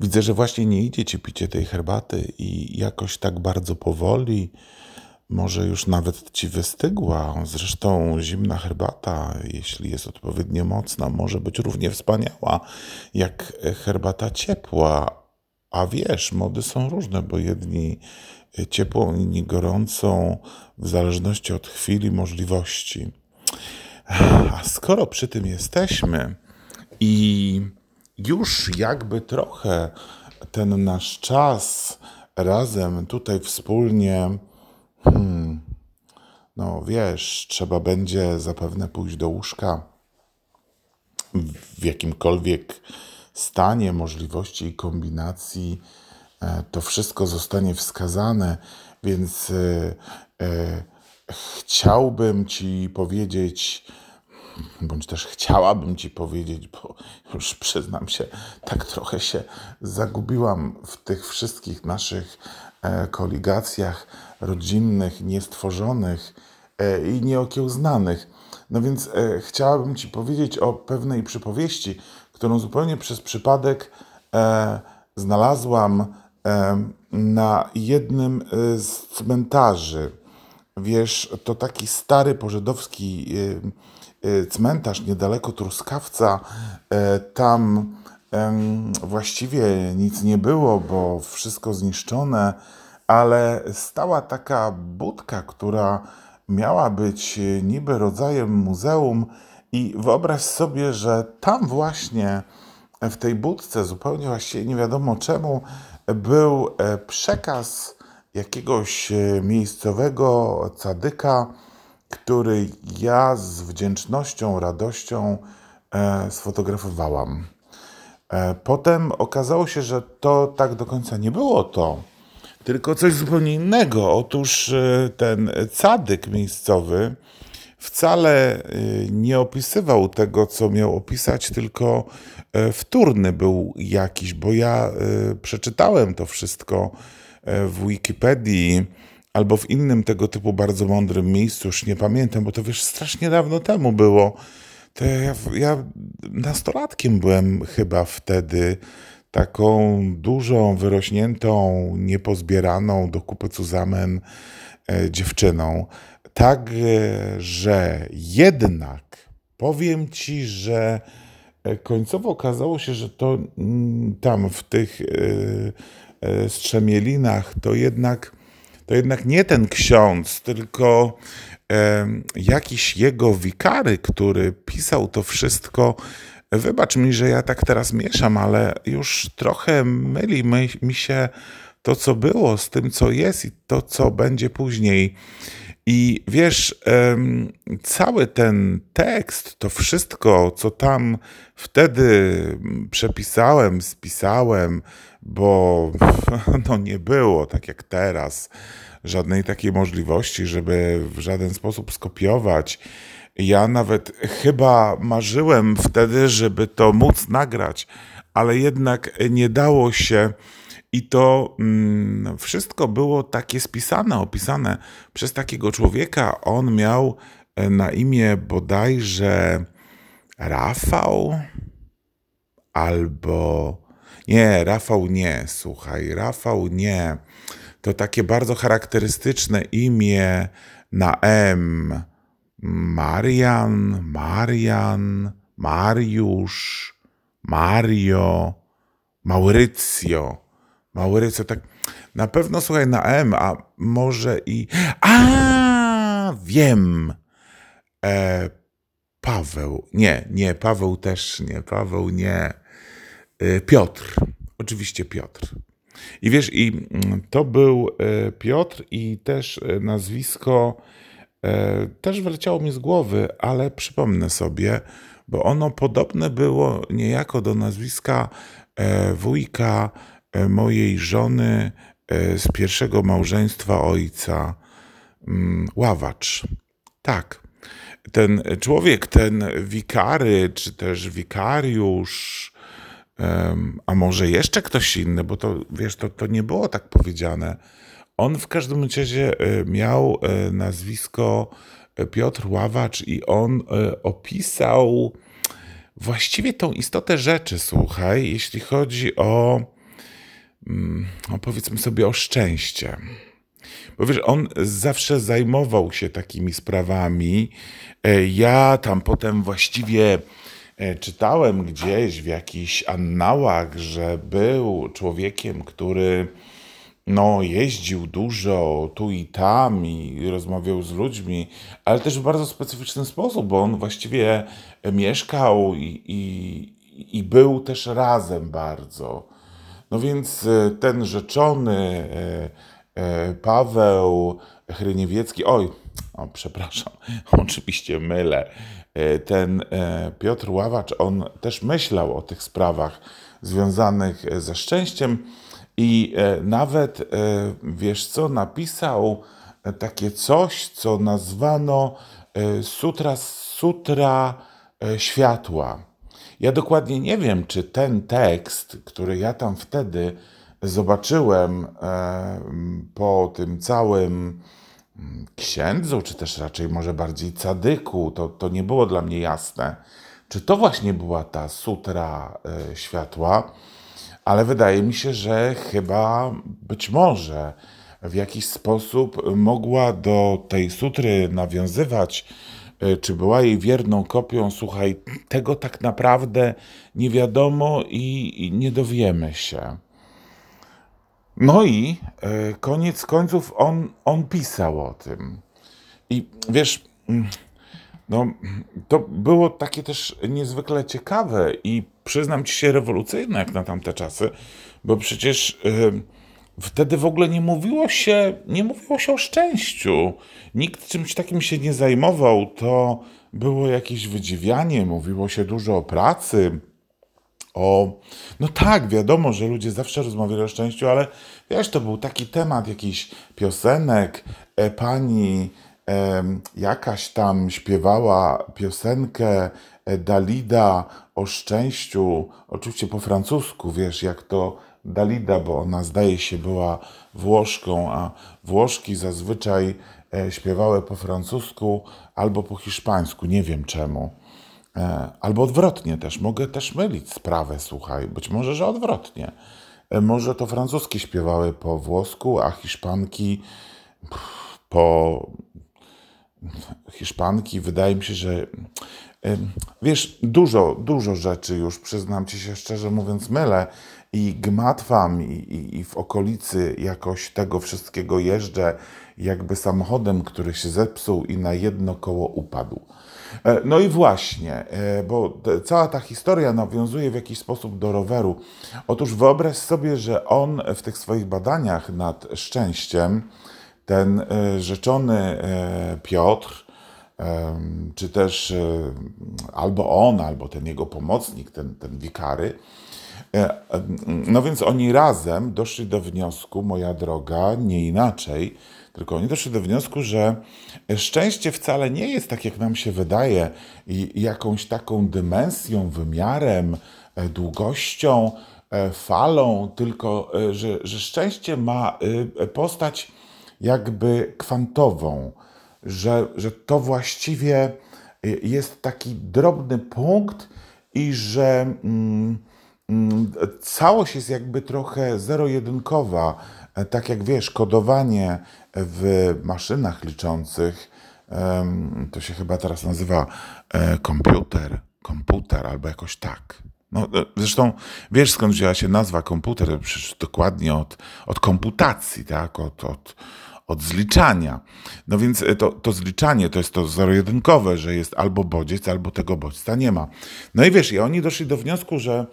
Widzę, że właśnie nie idzie ci picie tej herbaty i jakoś tak bardzo powoli, może już nawet ci wystygła. Zresztą zimna herbata, jeśli jest odpowiednio mocna, może być równie wspaniała jak herbata ciepła. A wiesz, mody są różne, bo jedni ciepłą, inni gorącą, w zależności od chwili, możliwości. A skoro przy tym jesteśmy i już jakby trochę ten nasz czas razem tutaj wspólnie, hmm, no wiesz, trzeba będzie zapewne pójść do łóżka w jakimkolwiek stanie możliwości i kombinacji. E, to wszystko zostanie wskazane, więc e, e, chciałbym Ci powiedzieć, bądź też chciałabym Ci powiedzieć, bo już przyznam się, tak trochę się zagubiłam w tych wszystkich naszych e, koligacjach rodzinnych, niestworzonych e, i nieokiełznanych. No więc e, chciałabym Ci powiedzieć o pewnej przypowieści, którą zupełnie przez przypadek znalazłam na jednym z cmentarzy. Wiesz, to taki stary pożydowski cmentarz niedaleko Truskawca. E, tam właściwie nic nie było, bo wszystko zniszczone, ale stała taka budka, która miała być niby rodzajem muzeum. I wyobraź sobie, że tam właśnie w tej budce, zupełnie właściwie nie wiadomo czemu, był e, przekaz jakiegoś e, miejscowego cadyka który ja z wdzięcznością, radością e, sfotografowałam. E, potem okazało się, że to tak do końca nie było to, tylko coś zupełnie innego. Otóż e, ten cadyk miejscowy wcale nie opisywał tego, co miał opisać, tylko wtórny był jakiś, bo ja przeczytałem to wszystko w Wikipedii albo w innym tego typu bardzo mądrym miejscu, już nie pamiętam, bo to wiesz, strasznie dawno temu było. To ja, ja nastolatkiem byłem chyba wtedy, taką dużą, wyrośniętą, niepozbieraną do kupy cuzamen e, dziewczyną. Tak, e, że jednak powiem ci, że e, końcowo okazało się, że to mm, tam w tych e, e, strzemielinach to jednak to jednak nie ten ksiądz, tylko e, jakiś jego wikary, który pisał to wszystko. Wybacz mi, że ja tak teraz mieszam, ale już trochę myli mi się to, co było, z tym, co jest i to, co będzie później. I wiesz, cały ten tekst, to wszystko, co tam wtedy przepisałem, spisałem, bo no nie było tak jak teraz żadnej takiej możliwości, żeby w żaden sposób skopiować. Ja nawet chyba marzyłem wtedy, żeby to móc nagrać, ale jednak nie dało się. I to mm, wszystko było takie spisane, opisane przez takiego człowieka. On miał e, na imię bodajże Rafał albo. Nie, Rafał nie, słuchaj, Rafał nie. To takie bardzo charakterystyczne imię na M. Marian, Marian, Mariusz, Mario, Maurycjo. Maurycjo, tak na pewno słuchaj na M, a może i. A wiem! E, Paweł. Nie, nie, Paweł też nie, Paweł nie. E, Piotr. Oczywiście Piotr. I wiesz, i mm, to był e, Piotr, i też e, nazwisko e, też wleciało mi z głowy, ale przypomnę sobie, bo ono podobne było niejako do nazwiska wujka mojej żony z pierwszego małżeństwa ojca, mm, ławacz. Tak. Ten człowiek, ten wikary, czy też wikariusz, a może jeszcze ktoś inny, bo to wiesz, to, to nie było tak powiedziane. On w każdym razie e, miał e, nazwisko e, Piotr Ławacz i on opisał właściwie tą istotę rzeczy, słuchaj, jeśli chodzi o mm, no powiedzmy sobie, o szczęście. Bo wiesz, on zawsze zajmował się takimi sprawami. E, ja tam potem właściwie e, czytałem gdzieś w jakichś annałach, że był człowiekiem, który no, jeździł dużo tu i tam i rozmawiał z ludźmi, ale też w bardzo specyficzny sposób, bo on właściwie mieszkał i, i, i był też razem bardzo. No więc e, ten rzeczony E, Paweł Hryniewiecki, oj, o, przepraszam, oczywiście mylę. E, ten e, Piotr Ławacz, on też myślał o tych sprawach związanych ze szczęściem i nawet, wiesz co, napisał takie coś, co nazwano sutra, sutra światła. Ja dokładnie nie wiem, czy ten tekst, który ja tam wtedy zobaczyłem e, po tym całym mm, księdzu, czy też raczej może bardziej cadyku, to, to nie było dla mnie jasne, czy to właśnie była ta sutra e, światła, ale wydaje mi się, że chyba być może w jakiś sposób mogła do tej sutry nawiązywać, czy była jej wierną kopią, słuchaj, tego tak naprawdę nie wiadomo i, i nie dowiemy się. No i e, koniec końców on, on pisał o tym. I wiesz, mm, no, to było takie też niezwykle ciekawe i przyznam ci się rewolucyjne jak na tamte czasy, bo przecież y, wtedy w ogóle nie mówiło się, nie mówiło się o szczęściu. Nikt czymś takim się nie zajmował. To było jakieś wydziwianie, mówiło się dużo o pracy, o. No tak, wiadomo, że ludzie zawsze rozmawiali o szczęściu, ale wiesz, to był taki temat jakiś piosenek. E, pani e, jakaś tam śpiewała piosenkę e, Dalida o szczęściu, oczywiście po francusku, wiesz, jak to Dalida, bo ona zdaje się była Włoszką, a Włoszki zazwyczaj e, śpiewały po francusku albo po hiszpańsku, nie wiem czemu. E, albo odwrotnie też, mogę też mylić sprawę, słuchaj, być może, że odwrotnie. E, może to francuskie śpiewały po włosku, a hiszpanki po. Hiszpanki, wydaje mi się, że. Wiesz, dużo, dużo rzeczy już, przyznam ci się szczerze mówiąc, mylę i gmatwam i, i, i w okolicy jakoś tego wszystkiego jeżdżę, jakby samochodem, który się zepsuł i na jedno koło upadł. E, no i właśnie, e, bo cała ta historia nawiązuje w jakiś sposób do roweru. Otóż wyobraź sobie, że on w tych swoich badaniach nad szczęściem, ten e, rzeczony Piotr, czy też albo on, albo ten jego pomocnik, ten, ten wikary, no więc oni razem doszli do wniosku, moja droga, nie inaczej, tylko oni doszli do wniosku, że szczęście wcale nie jest tak, jak nam się wydaje, jakąś taką dymensją, wymiarem, e, długością, e, falą, tylko e, że, że szczęście ma postać jakby kwantową, że, że to właściwie jest taki drobny punkt i że mm, całość jest jakby trochę zero-jedynkowa. Tak jak wiesz, kodowanie w maszynach liczących, to się chyba teraz nazywa e, komputer, komputer albo jakoś tak. No, e, zresztą wiesz skąd wzięła się nazwa komputer? Przecież dokładnie od, od komputacji, tak? Od, od, od zliczania. No więc e, to, to zliczanie to jest to zero-jedynkowe, że jest albo bodziec, albo tego bodźca nie ma. No i wiesz, i oni doszli do wniosku, że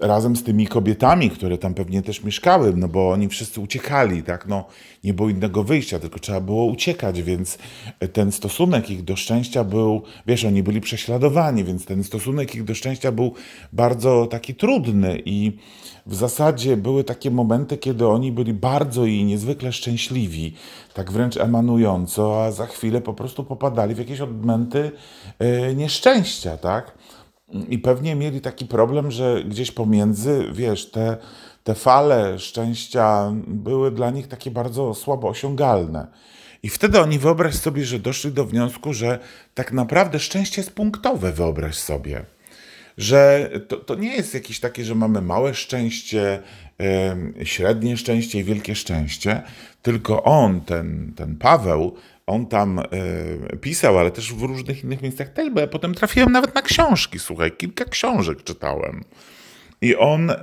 razem z tymi kobietami, które tam pewnie też mieszkały, no bo oni wszyscy uciekali, tak, no nie było innego wyjścia, tylko trzeba było uciekać, więc ten stosunek ich do szczęścia był, wiesz, oni byli prześladowani, więc ten stosunek ich do szczęścia był bardzo taki trudny i w zasadzie były takie momenty, kiedy oni byli bardzo i niezwykle szczęśliwi, tak wręcz emanująco, a za chwilę po prostu popadali w jakieś odmęty e, nieszczęścia, tak? I pewnie mieli taki problem, że gdzieś pomiędzy, wiesz, te, te fale szczęścia były dla nich takie bardzo słabo osiągalne. I wtedy oni wyobraź sobie, że doszli do wniosku, że tak naprawdę szczęście jest punktowe, wyobraź sobie. że to, to nie jest jakieś takie, że mamy małe szczęście, e, średnie szczęście i wielkie szczęście, tylko on, ten, ten Paweł, on tam e, pisał, ale też w różnych innych miejscach też, bo ja potem trafiłem nawet na książki, słuchaj, kilka książek czytałem. I on e,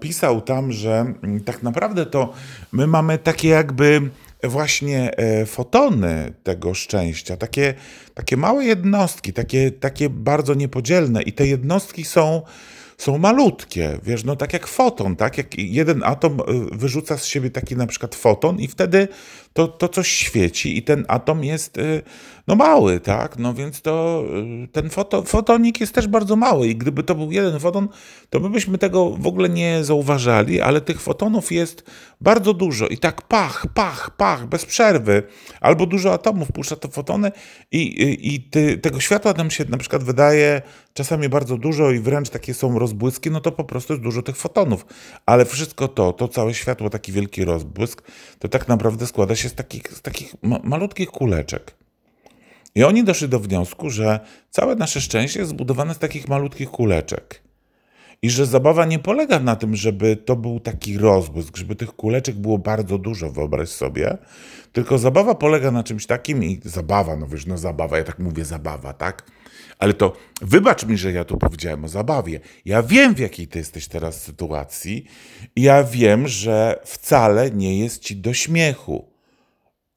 pisał tam, że mm, tak naprawdę to my mamy takie jakby właśnie e, fotony tego szczęścia, takie, takie małe jednostki, takie, takie bardzo niepodzielne i te jednostki są są malutkie, wiesz, no tak jak foton, tak? Jak jeden atom y, wyrzuca z siebie taki na przykład foton i wtedy to, to coś świeci i ten atom jest y, no mały, tak? No więc to y, ten foto, fotonik jest też bardzo mały i gdyby to był jeden foton, to my byśmy tego w ogóle nie zauważali, ale tych fotonów jest bardzo dużo i tak pach, pach, pach, bez przerwy, albo dużo atomów puszcza te fotony i, i, i ty, tego światła nam się na przykład wydaje czasami bardzo dużo i wręcz takie są rozbłyski, no to po prostu jest dużo tych fotonów. Ale wszystko to, to całe światło, taki wielki rozbłysk, to tak naprawdę składa się z takich, z takich ma malutkich kuleczek. I oni doszli do wniosku, że całe nasze szczęście jest zbudowane z takich malutkich kuleczek. I że zabawa nie polega na tym, żeby to był taki rozbłysk, żeby tych kuleczek było bardzo dużo, wyobraź sobie. Tylko zabawa polega na czymś takim i zabawa, no wiesz, no zabawa, ja tak mówię zabawa, tak? Ale to wybacz mi, że ja tu powiedziałem o zabawie. Ja wiem, w jakiej ty jesteś teraz sytuacji. Ja wiem, że wcale nie jest ci do śmiechu.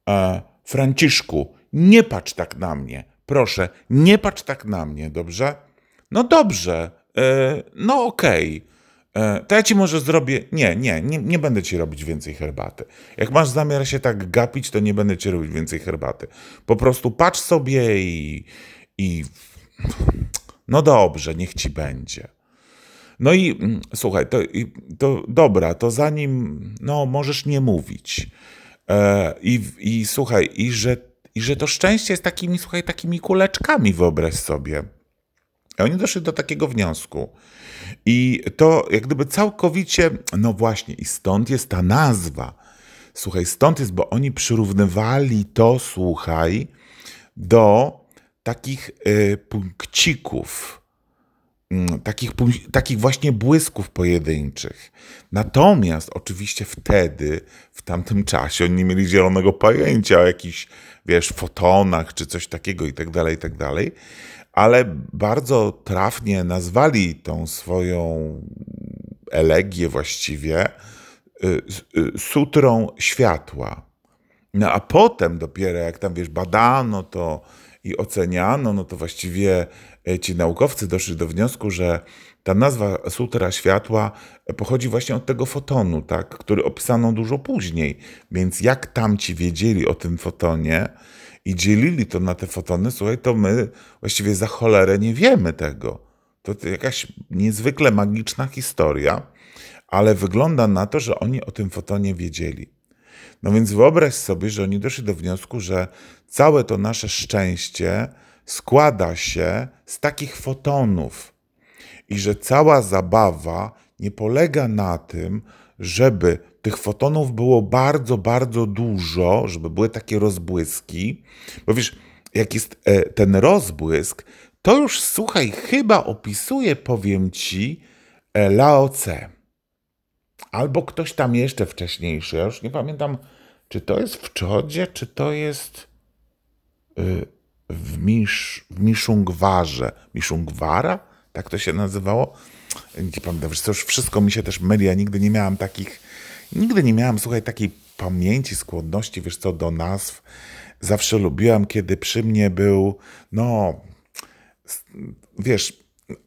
E, Franciszku, nie patrz tak na mnie. Proszę, nie patrz tak na mnie, dobrze? No dobrze, e, no okej. Okay. E, to ja ci może zrobię. Nie, nie, nie, nie będę ci robić więcej herbaty. Jak masz zamiar się tak gapić, to nie będę ci robić więcej herbaty. Po prostu patrz sobie i, i no dobrze, niech ci będzie. No i mm, słuchaj, to, to dobra, to zanim, no możesz nie mówić. E, i, I słuchaj, i że, i że to szczęście jest takimi, słuchaj, takimi kuleczkami, wyobraź sobie. I oni doszli do takiego wniosku. I to jak gdyby całkowicie, no właśnie, i stąd jest ta nazwa. Słuchaj, stąd jest, bo oni przyrównywali to, słuchaj, do takich y, punkcików, mm, takich, takich właśnie błysków pojedynczych. Natomiast oczywiście wtedy, w tamtym czasie, oni nie mieli zielonego pojęcia o jakichś, wiesz, fotonach czy coś takiego i tak dalej, i tak dalej, ale bardzo trafnie nazwali tą swoją elegię właściwie y, y, sutrą światła. No a potem dopiero, jak tam, wiesz, badano to, i oceniano, no to właściwie e, ci naukowcy doszli do wniosku, że ta nazwa sutra światła pochodzi właśnie od tego fotonu, tak, który opisano dużo później. Więc jak tamci wiedzieli o tym fotonie i dzielili to na te fotony, słuchaj, to my właściwie za cholerę nie wiemy tego. To jakaś niezwykle magiczna historia, ale wygląda na to, że oni o tym fotonie wiedzieli. No więc wyobraź sobie, że oni doszli do wniosku, że całe to nasze szczęście składa się z takich fotonów i że cała zabawa nie polega na tym, żeby tych fotonów było bardzo, bardzo dużo, żeby były takie rozbłyski, bo wiesz, jak jest e, ten rozbłysk, to już słuchaj, chyba opisuje, powiem ci, e, Lao Tse. Albo ktoś tam jeszcze wcześniejszy, ja już nie pamiętam, czy to jest w Czodzie, czy to jest y, w, Misz, w Miszungwarze. Miszungwara? Tak to się nazywało? Nie pamiętam, wiesz, to już wszystko mi się też myli, ja nigdy nie miałam takich, nigdy nie miałam, słuchaj, takiej pamięci, skłonności, wiesz co, do nazw. Zawsze lubiłam, kiedy przy mnie był, no, wiesz,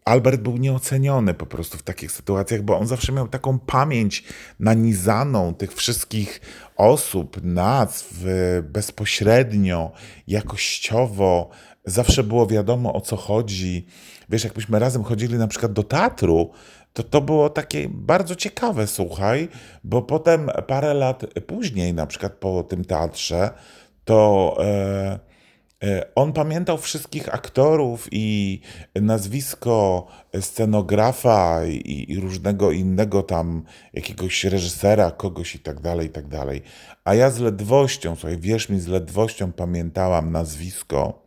Albert był nieoceniony po prostu w takich sytuacjach, bo on zawsze miał taką pamięć nanizaną tych wszystkich osób, nazw bezpośrednio, jakościowo. Zawsze było wiadomo o co chodzi. Wiesz, jakbyśmy razem chodzili na przykład do teatru, to to było takie bardzo ciekawe, słuchaj, bo potem parę lat później, na przykład po tym teatrze, to. E, on pamiętał wszystkich aktorów i nazwisko scenografa i, i, różnego innego tam jakiegoś reżysera, kogoś i tak dalej, i tak dalej. A ja z ledwością, słuchaj, wierz mi, z ledwością pamiętałam nazwisko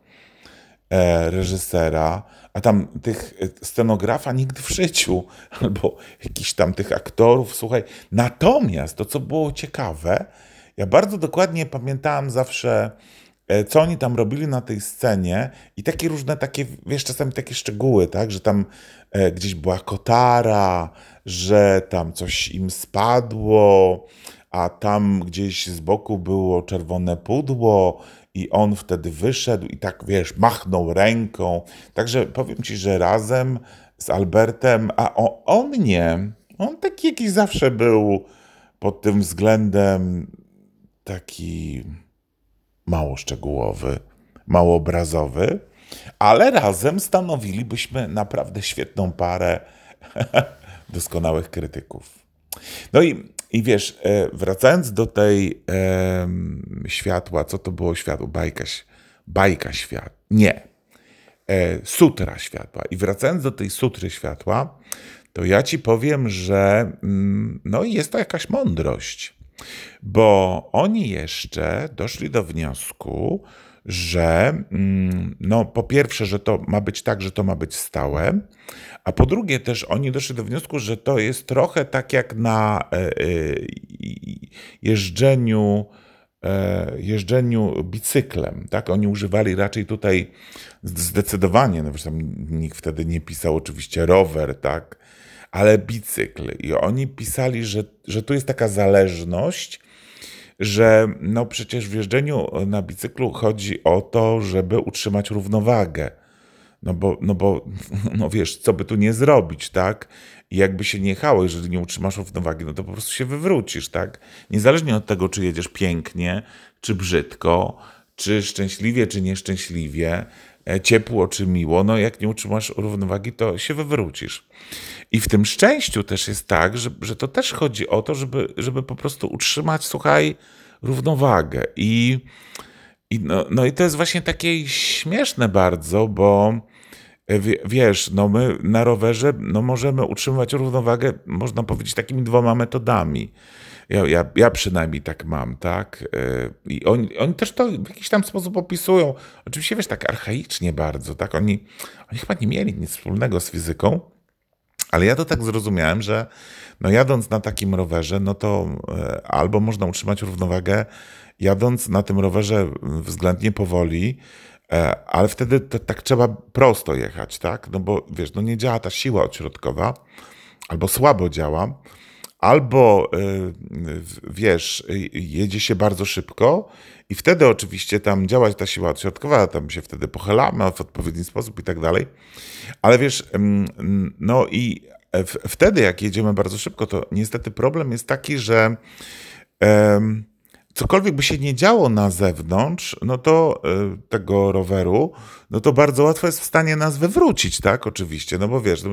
e, reżysera, a tam tych e, scenografa nigdy w życiu, albo jakichś tam tych aktorów, słuchaj. Natomiast to, co było ciekawe, ja bardzo dokładnie pamiętałem zawsze, e, co oni tam robili na tej scenie i takie różne takie, wiesz, czasami takie szczegóły, tak, że tam e, gdzieś była kotara, że tam coś im spadło, a tam gdzieś z boku było czerwone pudło i on wtedy wyszedł i tak, wiesz, machnął ręką. Także powiem ci, że razem z Albertem, a on, on nie, on taki jakiś zawsze był pod tym względem taki mało szczegółowy, mało obrazowy, ale razem stanowilibyśmy naprawdę świetną parę doskonałych krytyków. No i, i wiesz, e, wracając do tej e, światła, co to było światło? Bajka, bajka świat. Nie. E, sutra światła. I wracając do tej sutry światła, to ja ci powiem, że mm, no jest to jakaś mądrość, bo oni jeszcze doszli do wniosku, że mm, no, po pierwsze, że to ma być tak, że to ma być stałe, a po drugie też oni doszli do wniosku, że to jest trochę tak jak na e, e, jeżdżeniu, e, jeżdżeniu bicyklem. Tak? Oni używali raczej tutaj zdecydowanie, no tam nikt wtedy nie pisał oczywiście rower, tak? Ale bicykl. I oni pisali, że, że tu jest taka zależność, że no przecież w jeżdżeniu na bicyklu chodzi o to, żeby utrzymać równowagę. No bo, no bo, no wiesz, co by tu nie zrobić, tak? I jakby się nie jechało, jeżeli nie utrzymasz równowagi, no to po prostu się wywrócisz, tak? Niezależnie od tego, czy jedziesz pięknie, czy brzydko, czy szczęśliwie, czy nieszczęśliwie, ciepło, czy miło, no jak nie utrzymasz równowagi, to się wywrócisz. I w tym szczęściu też jest tak, że, że to też chodzi o to, żeby, żeby po prostu utrzymać, słuchaj, równowagę. I, i no, no i to jest właśnie takie śmieszne bardzo, bo e, wiesz, no my na rowerze no możemy utrzymywać równowagę, można powiedzieć, takimi dwoma metodami. Ja, ja, ja przynajmniej tak mam, tak? E, I oni, oni też to w jakiś tam sposób opisują. Oczywiście, wiesz, tak archaicznie bardzo, tak? Oni, oni chyba nie mieli nic wspólnego z fizyką, ale ja to tak zrozumiałem, że no jadąc na takim rowerze, no to e, albo można utrzymać równowagę jadąc na tym rowerze względnie powoli, e, ale wtedy to, tak trzeba prosto jechać, tak? No bo wiesz, no nie działa ta siła odśrodkowa, albo słabo działa, albo e, wiesz, jedzie się bardzo szybko i wtedy oczywiście tam działa ta siła odśrodkowa, tam się wtedy pochylamy w odpowiedni sposób i tak dalej. Ale wiesz, no i wtedy jak jedziemy bardzo szybko, to niestety problem jest taki, że cokolwiek by się nie działo na zewnątrz, no to y, tego roweru, no to bardzo łatwo jest w stanie nas wywrócić, tak? Oczywiście, no bo wiesz, no,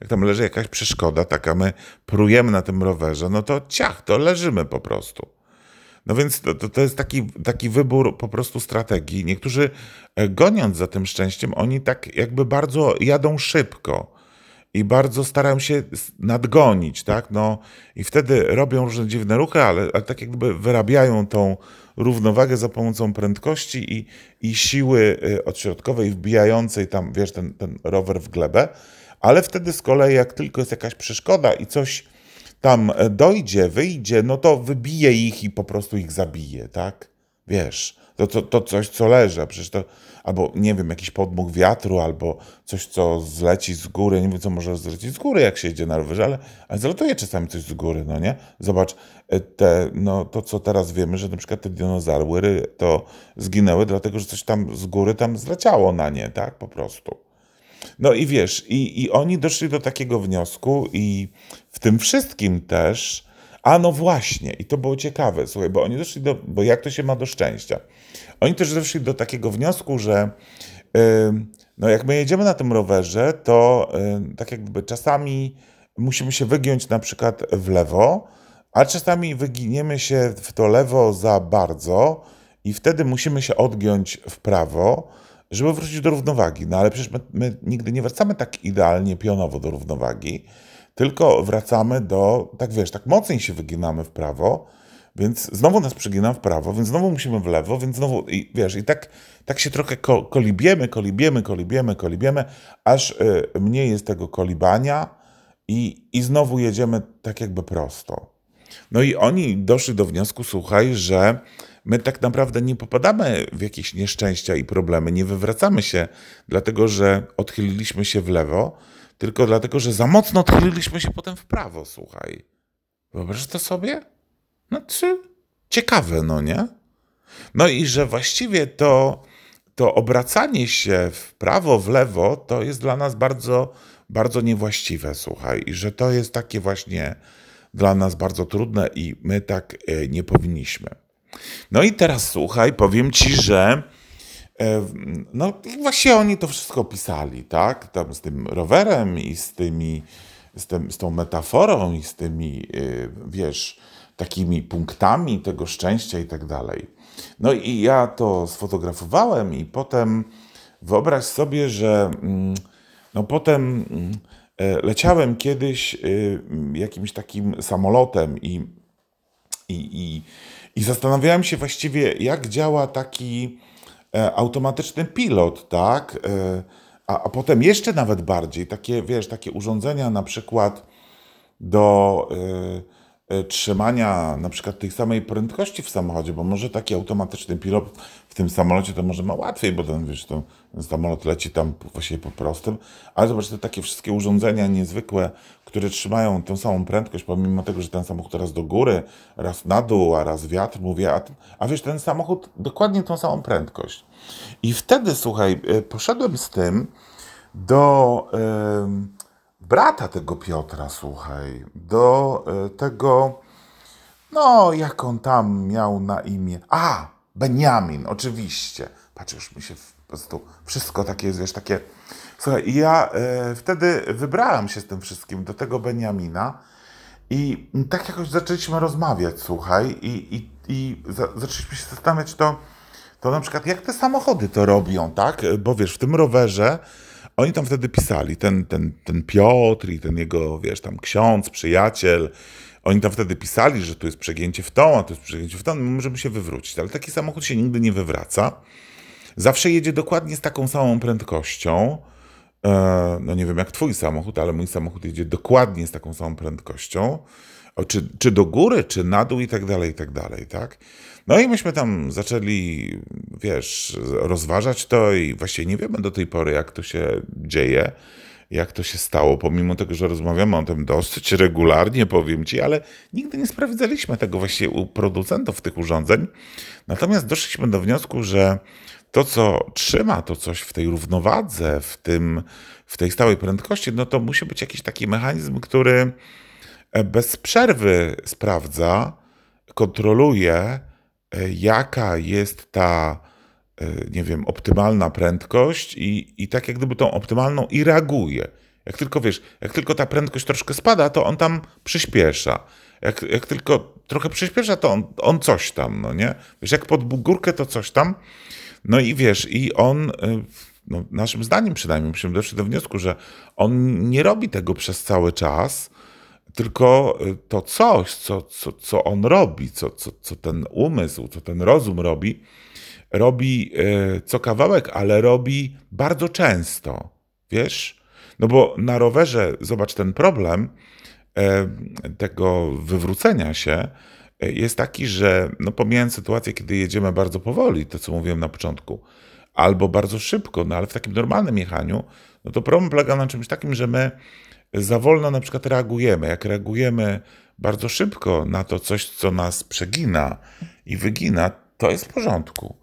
jak tam leży jakaś przeszkoda, taka my prujemy na tym rowerze, no to ciach, to leżymy po prostu. No więc to, to, to jest taki, taki wybór po prostu strategii. Niektórzy e, goniąc za tym szczęściem, oni tak jakby bardzo jadą szybko i bardzo starają się nadgonić, tak? No i wtedy robią różne dziwne ruchy, ale, ale tak jakby wyrabiają tą równowagę za pomocą prędkości i, i siły y, odśrodkowej wbijającej tam, wiesz, ten, ten rower w glebę, ale wtedy z kolei jak tylko jest jakaś przeszkoda i coś tam e, dojdzie, wyjdzie, no to wybije ich i po prostu ich zabije, tak? Wiesz, to, to, to coś, co leży, przecież to albo nie wiem, jakiś podmuch wiatru, albo coś, co zleci z góry. Nie wiem, co może zlecieć z góry, jak się jedzie na rowerze, ale, ale zlatuje czasami coś z góry, no nie? Zobacz, e, te, no, to co teraz wiemy, że na przykład te dinozaury to zginęły, dlatego że coś tam z góry tam zleciało na nie, tak? Po prostu. No i wiesz, i, i oni doszli do takiego wniosku, i w tym wszystkim też. A no właśnie, i to było ciekawe, słuchaj, bo oni doszli do, bo jak to się ma do szczęścia? Oni też doszli do takiego wniosku, że no jak my jedziemy na tym rowerze, to tak jakby czasami musimy się wygiąć na przykład w lewo, a czasami wyginiemy się w to lewo za bardzo i wtedy musimy się odgiąć w prawo, żeby wrócić do równowagi. No ale przecież my, my nigdy nie wracamy tak idealnie pionowo do równowagi, tylko wracamy do, tak wiesz, tak mocniej się wyginamy w prawo, więc znowu nas przegina w prawo, więc znowu musimy w lewo, więc znowu, i wiesz, i tak, tak się trochę ko kolibiemy, kolibiemy, kolibiemy, kolibiemy, aż y, mniej jest tego kolibania i, i znowu jedziemy tak jakby prosto. No i oni doszli do wniosku, słuchaj, że my tak naprawdę nie popadamy w jakieś nieszczęścia i problemy, nie wywracamy się, dlatego że odchyliliśmy się w lewo, tylko dlatego, że za mocno odchyliliśmy się potem w prawo, słuchaj. Wyobraź to sobie? No czy ciekawe, no nie? No i że właściwie to, to obracanie się w prawo, w lewo, to jest dla nas bardzo, bardzo niewłaściwe, słuchaj. I że to jest takie właśnie dla nas bardzo trudne i my tak e, nie powinniśmy. No i teraz słuchaj, powiem ci, że e, no właśnie oni to wszystko pisali, tak? Tam z tym rowerem i z tymi, z, tym, z tą metaforą i z tymi, e, wiesz, takimi punktami tego szczęścia i tak dalej. No i ja to sfotografowałem i potem wyobraź sobie, że mm, no potem mm, e, leciałem kiedyś jakimś takim samolotem i, i, i i zastanawiałem się właściwie, jak działa taki e, automatyczny pilot, tak? E, a, a potem jeszcze nawet bardziej, takie, wiesz, takie urządzenia na przykład do e, trzymania na przykład tej samej prędkości w samochodzie, bo może taki automatyczny pilot w tym samolocie to może ma łatwiej, bo ten, wiesz, ten samolot leci tam właściwie po prostym, ale zobacz, te takie wszystkie urządzenia niezwykłe, które trzymają tą samą prędkość, pomimo tego, że ten samochód raz do góry, raz na dół, a raz wiatr, mówię, a, a wiesz, ten samochód dokładnie tą samą prędkość. I wtedy, słuchaj, e, poszedłem z tym do yy, brata tego Piotra, słuchaj, do yy, tego, no, jak on tam miał na imię. A, Benjamin, oczywiście. Patrz, już mi się po prostu wszystko takie jest, wiesz, takie Słuchaj, i ja e, wtedy wybrałem się z tym wszystkim do tego Beniamina i tak jakoś zaczęliśmy rozmawiać, słuchaj, i, i, i za, zaczęliśmy się zastanawiać to, to na przykład jak te samochody to robią, tak? Bo wiesz, w tym rowerze oni tam wtedy pisali, ten, ten, ten Piotr i ten jego, wiesz, tam ksiądz, przyjaciel, oni tam wtedy pisali, że tu jest przegięcie w tą, a tu jest przegięcie w tą, my możemy się wywrócić, ale taki samochód się nigdy nie wywraca. Zawsze jedzie dokładnie z taką samą prędkością, E, no nie wiem jak twój samochód, ale mój samochód jedzie dokładnie z taką samą prędkością, czy, czy do góry, czy na dół i tak dalej, i tak dalej, tak? No i myśmy tam zaczęli, wiesz, rozważać to i właśnie nie wiemy do tej pory, jak to się dzieje, jak to się stało, pomimo tego, że rozmawiamy o tym dosyć regularnie, powiem ci, ale nigdy nie sprawdzaliśmy tego właśnie u producentów tych urządzeń. Natomiast doszliśmy do wniosku, że to, co trzyma to coś w tej równowadze, w, tym, w tej stałej prędkości, no to musi być jakiś taki mechanizm, który e, bez przerwy sprawdza, kontroluje, jaka jest ta, e, nie wiem, optymalna prędkość i, i tak jak gdyby tą optymalną i reaguje. Jak tylko wiesz, jak tylko ta prędkość troszkę spada, to on tam przyspiesza. Jak, jak tylko trochę przyspiesza, to on, on coś tam, no nie? Wiesz, jak pod górkę, to coś tam. No i wiesz, i on, y, no naszym zdaniem przynajmniej, myśmy doszli do wniosku, że on nie robi tego przez cały czas, tylko y, to coś, co, co, co on robi, co, co, co ten umysł, co ten rozum robi, robi y, co kawałek, ale robi bardzo często. Wiesz? No bo na rowerze, zobacz ten problem tego wywrócenia się, jest taki, że no pomijając sytuację, kiedy jedziemy bardzo powoli, to co mówiłem na początku, albo bardzo szybko, no ale w takim normalnym jechaniu, no to problem polega na czymś takim, że my za wolno na przykład reagujemy. Jak reagujemy bardzo szybko na to coś, co nas przegina i wygina, to jest w porządku.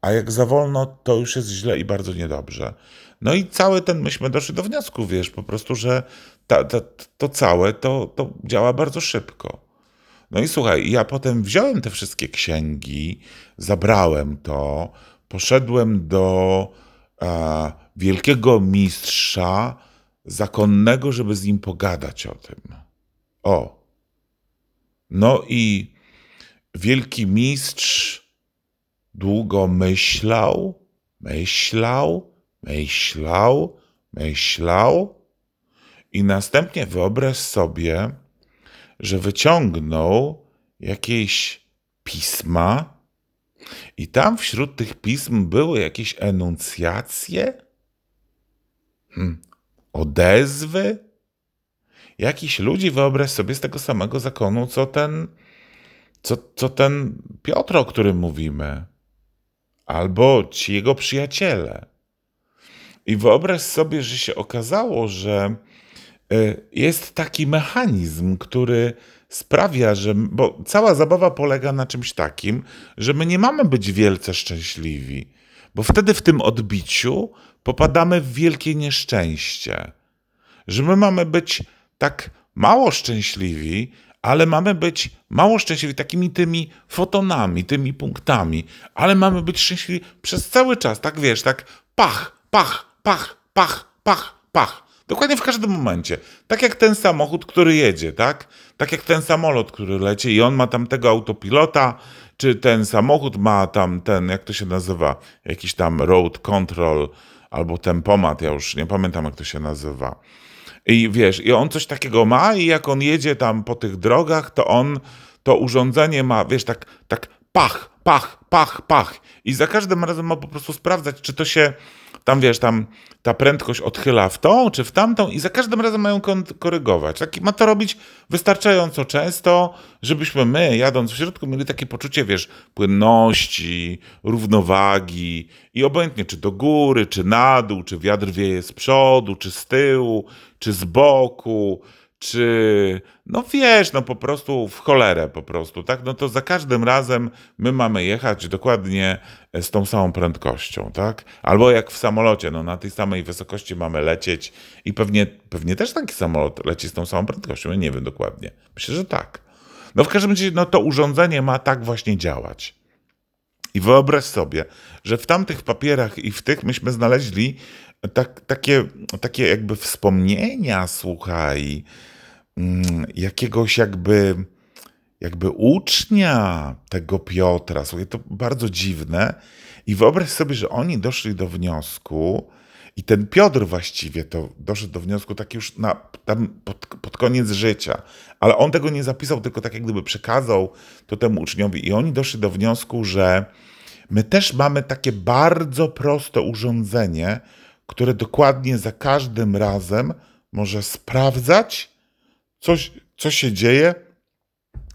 A jak za wolno, to już jest źle i bardzo niedobrze. No i cały ten, myśmy doszli do wniosku, wiesz, po prostu, że ta, ta, to całe to, to działa bardzo szybko. No i słuchaj, ja potem wziąłem te wszystkie księgi, zabrałem to, poszedłem do e, wielkiego mistrza zakonnego, żeby z nim pogadać o tym. O. No i wielki mistrz długo myślał, myślał, myślał, myślał i następnie wyobraź sobie, że wyciągnął jakieś pisma, i tam wśród tych pism były jakieś enuncjacje, hmm. Odezwy, jakichś ludzi, wyobraź sobie, z tego samego zakonu, co ten, co, co ten Piotr, o którym mówimy, albo ci jego przyjaciele. I wyobraź sobie, że się okazało, że y, jest taki mechanizm, który sprawia, że. Bo cała zabawa polega na czymś takim, że my nie mamy być wielce szczęśliwi, bo wtedy w tym odbiciu popadamy w wielkie nieszczęście. Że my mamy być tak mało szczęśliwi, ale mamy być mało szczęśliwi takimi tymi fotonami, tymi punktami, ale mamy być szczęśliwi przez cały czas, tak wiesz, tak pach, pach, pach, pach, pach, pach. Dokładnie w każdym momencie. Tak jak ten samochód, który jedzie, tak? Tak jak ten samolot, który leci i on ma tam tego autopilota, czy ten samochód ma tam ten, jak to się nazywa, jakiś tam road control albo tempomat, ja już nie pamiętam jak to się nazywa. I wiesz, i on coś takiego ma i jak on jedzie tam po tych drogach, to on to urządzenie ma, wiesz, tak, tak pach, pach, pach, pach. I za każdym razem ma po prostu sprawdzać, czy to się tam wiesz, tam ta prędkość odchyla w tą czy w tamtą i za każdym razem mają korygować. Tak, ma to robić wystarczająco często, żebyśmy my, jadąc w środku, mieli takie poczucie, wiesz, płynności, równowagi i obojętnie, czy do góry, czy na dół, czy wiatr wieje z przodu, czy z tyłu, czy z boku, czy no wiesz, no po prostu w cholerę po prostu, tak? No to za każdym razem my mamy jechać dokładnie z tą samą prędkością, tak? Albo jak w samolocie, no na tej samej wysokości mamy lecieć i pewnie, pewnie też taki samolot leci z tą samą prędkością, ja nie wiem dokładnie. Myślę, że tak. No w każdym razie, no to urządzenie ma tak właśnie działać. I wyobraź sobie, że w tamtych papierach i w tych myśmy znaleźli tak, takie, takie jakby wspomnienia, słuchaj, mm, jakiegoś jakby, jakby ucznia tego Piotra. Słuchaj, to bardzo dziwne. I wyobraź sobie, że oni doszli do wniosku, i ten Piotr właściwie to doszedł do wniosku tak już na, tam pod, pod, koniec życia, ale on tego nie zapisał, tylko tak jak gdyby przekazał to temu uczniowi. I oni doszli do wniosku, że my też mamy takie bardzo proste urządzenie, które dokładnie za każdym razem może sprawdzać, coś, co się dzieje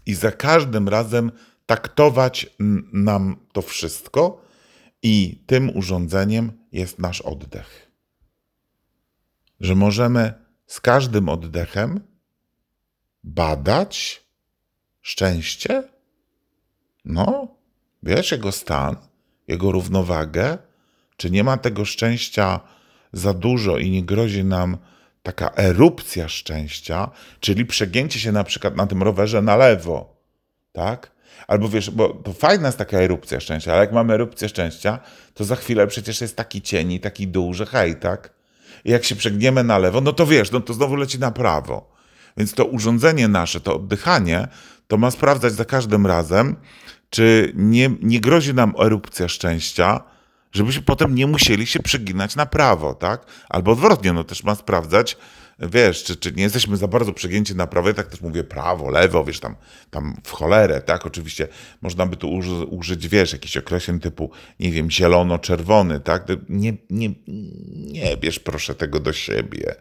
i za każdym razem taktować nam to wszystko. I tym urządzeniem jest nasz oddech. Że możemy z każdym oddechem badać szczęście, no, wiesz, jego stan, jego równowagę, czy nie ma tego szczęścia za dużo i nie grozi nam taka erupcja szczęścia, czyli przegięcie się na przykład na tym rowerze na lewo, tak? Albo wiesz, bo to fajna jest taka erupcja szczęścia, ale jak mamy erupcję szczęścia, to za chwilę przecież jest taki cień i taki dół, że hej, tak? I jak się przegniemy na lewo, no to wiesz, no to znowu leci na prawo. Więc to urządzenie nasze, to oddychanie, to ma sprawdzać za każdym razem, czy nie, nie grozi nam erupcja szczęścia, żebyśmy potem nie musieli się przeginać na prawo, tak? Albo odwrotnie, no też ma sprawdzać, wiesz, czy, czy nie jesteśmy za bardzo przegięci na prawo, ja tak też mówię prawo, lewo, wiesz, tam, tam w cholerę, tak? Oczywiście można by tu uży, użyć, wiesz, jakiś określeń typu, nie wiem, zielono-czerwony, tak? Nie, nie, nie bierz proszę tego do siebie.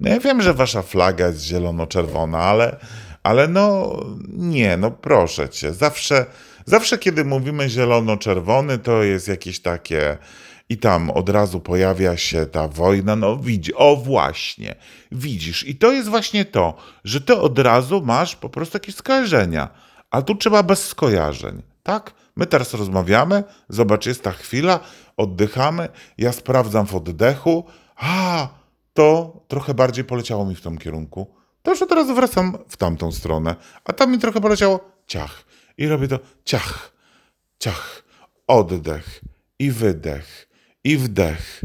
No ja wiem, że wasza flaga jest zielono-czerwona, ale, ale no nie, no proszę cię, zawsze Zawsze, kiedy mówimy zielono-czerwony, to jest jakieś takie. I tam od razu pojawia się ta wojna. No, widzi, o właśnie, widzisz. I to jest właśnie to, że ty od razu masz po prostu jakieś skojarzenia. A tu trzeba bez skojarzeń, tak? My teraz rozmawiamy, zobacz, jest ta chwila, oddychamy, ja sprawdzam w oddechu, a to trochę bardziej poleciało mi w tym kierunku. To już od razu wracam w tamtą stronę, a tam mi trochę poleciało ciach. I robię to ciach, ciach, oddech i wydech, i wdech,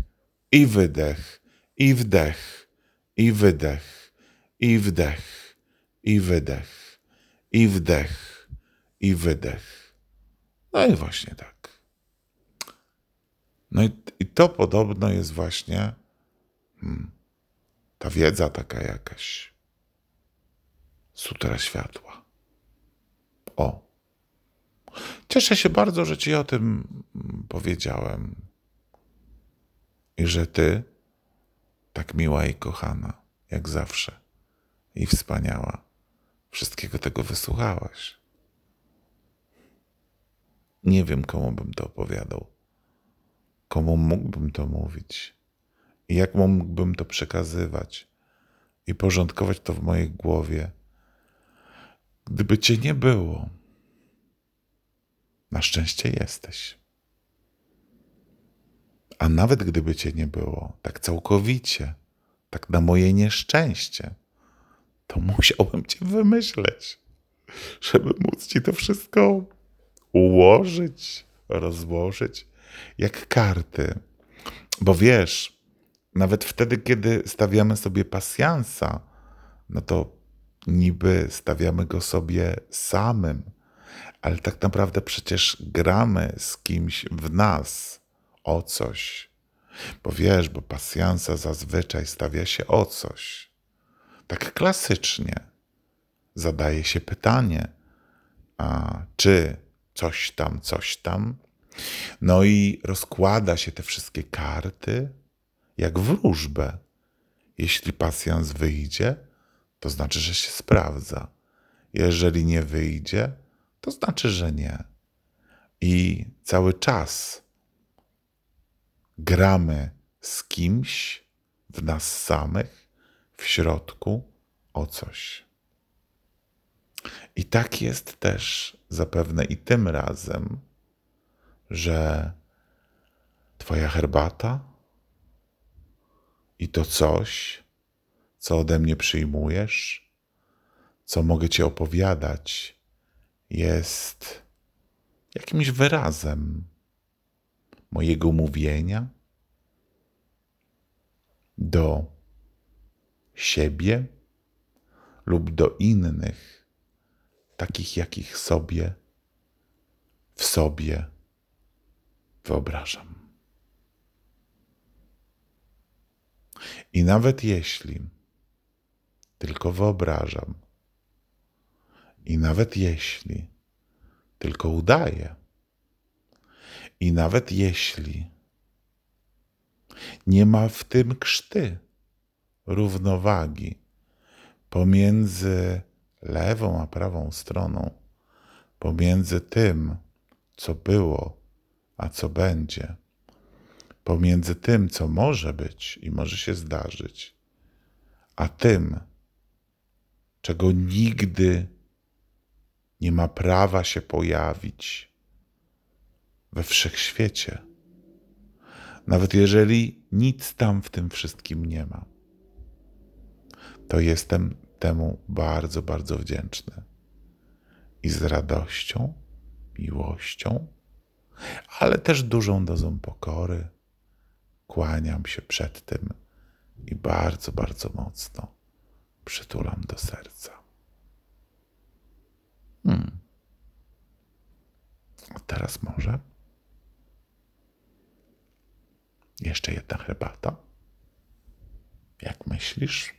i wydech, i wdech, i wydech, i wdech, i wydech, i wdech, i wydech. No i właśnie tak. No i, i to podobno jest właśnie hmm, ta wiedza taka jakaś. Sutra światła. O. Cieszę się bardzo, że Ci o tym powiedziałem. I że Ty, tak miła i kochana, jak zawsze, i wspaniała, wszystkiego tego wysłuchałaś. Nie wiem, komu bym to opowiadał, komu mógłbym to mówić i jak mógłbym to przekazywać i porządkować to w mojej głowie, gdyby Cię nie było. Na szczęście jesteś. A nawet gdyby Cię nie było, tak całkowicie, tak na moje nieszczęście, to musiałem Cię wymyśleć, żeby móc Ci to wszystko ułożyć, rozłożyć jak karty. Bo wiesz, nawet wtedy, kiedy stawiamy sobie pasjansa, no to niby stawiamy go sobie samym, ale tak naprawdę przecież gramy z kimś w nas o coś. Bo wiesz, bo pasjansa zazwyczaj stawia się o coś. Tak klasycznie. Zadaje się pytanie, a czy coś tam, coś tam. No i rozkłada się te wszystkie karty, jak wróżbę. Jeśli pasjans wyjdzie, to znaczy, że się sprawdza. Jeżeli nie wyjdzie, to znaczy, że nie. I cały czas gramy z kimś w nas samych, w środku o coś. I tak jest też zapewne i tym razem, że Twoja herbata i to coś, co ode mnie przyjmujesz, co mogę Ci opowiadać, jest jakimś wyrazem mojego mówienia do siebie lub do innych, takich jakich sobie w sobie wyobrażam. I nawet jeśli tylko wyobrażam, i nawet jeśli tylko udaję, i nawet jeśli nie ma w tym krzty równowagi pomiędzy lewą a prawą stroną, pomiędzy tym, co było, a co będzie, pomiędzy tym, co może być i może się zdarzyć, a tym, czego nigdy nie ma prawa się pojawić we wszechświecie, nawet jeżeli nic tam w tym wszystkim nie ma, to jestem temu bardzo, bardzo wdzięczny. I z radością, miłością, ale też dużą dozą pokory kłaniam się przed tym i bardzo, bardzo mocno przytulam do serca. Hmm. Teraz może jeszcze jedna herbata? Jak myślisz?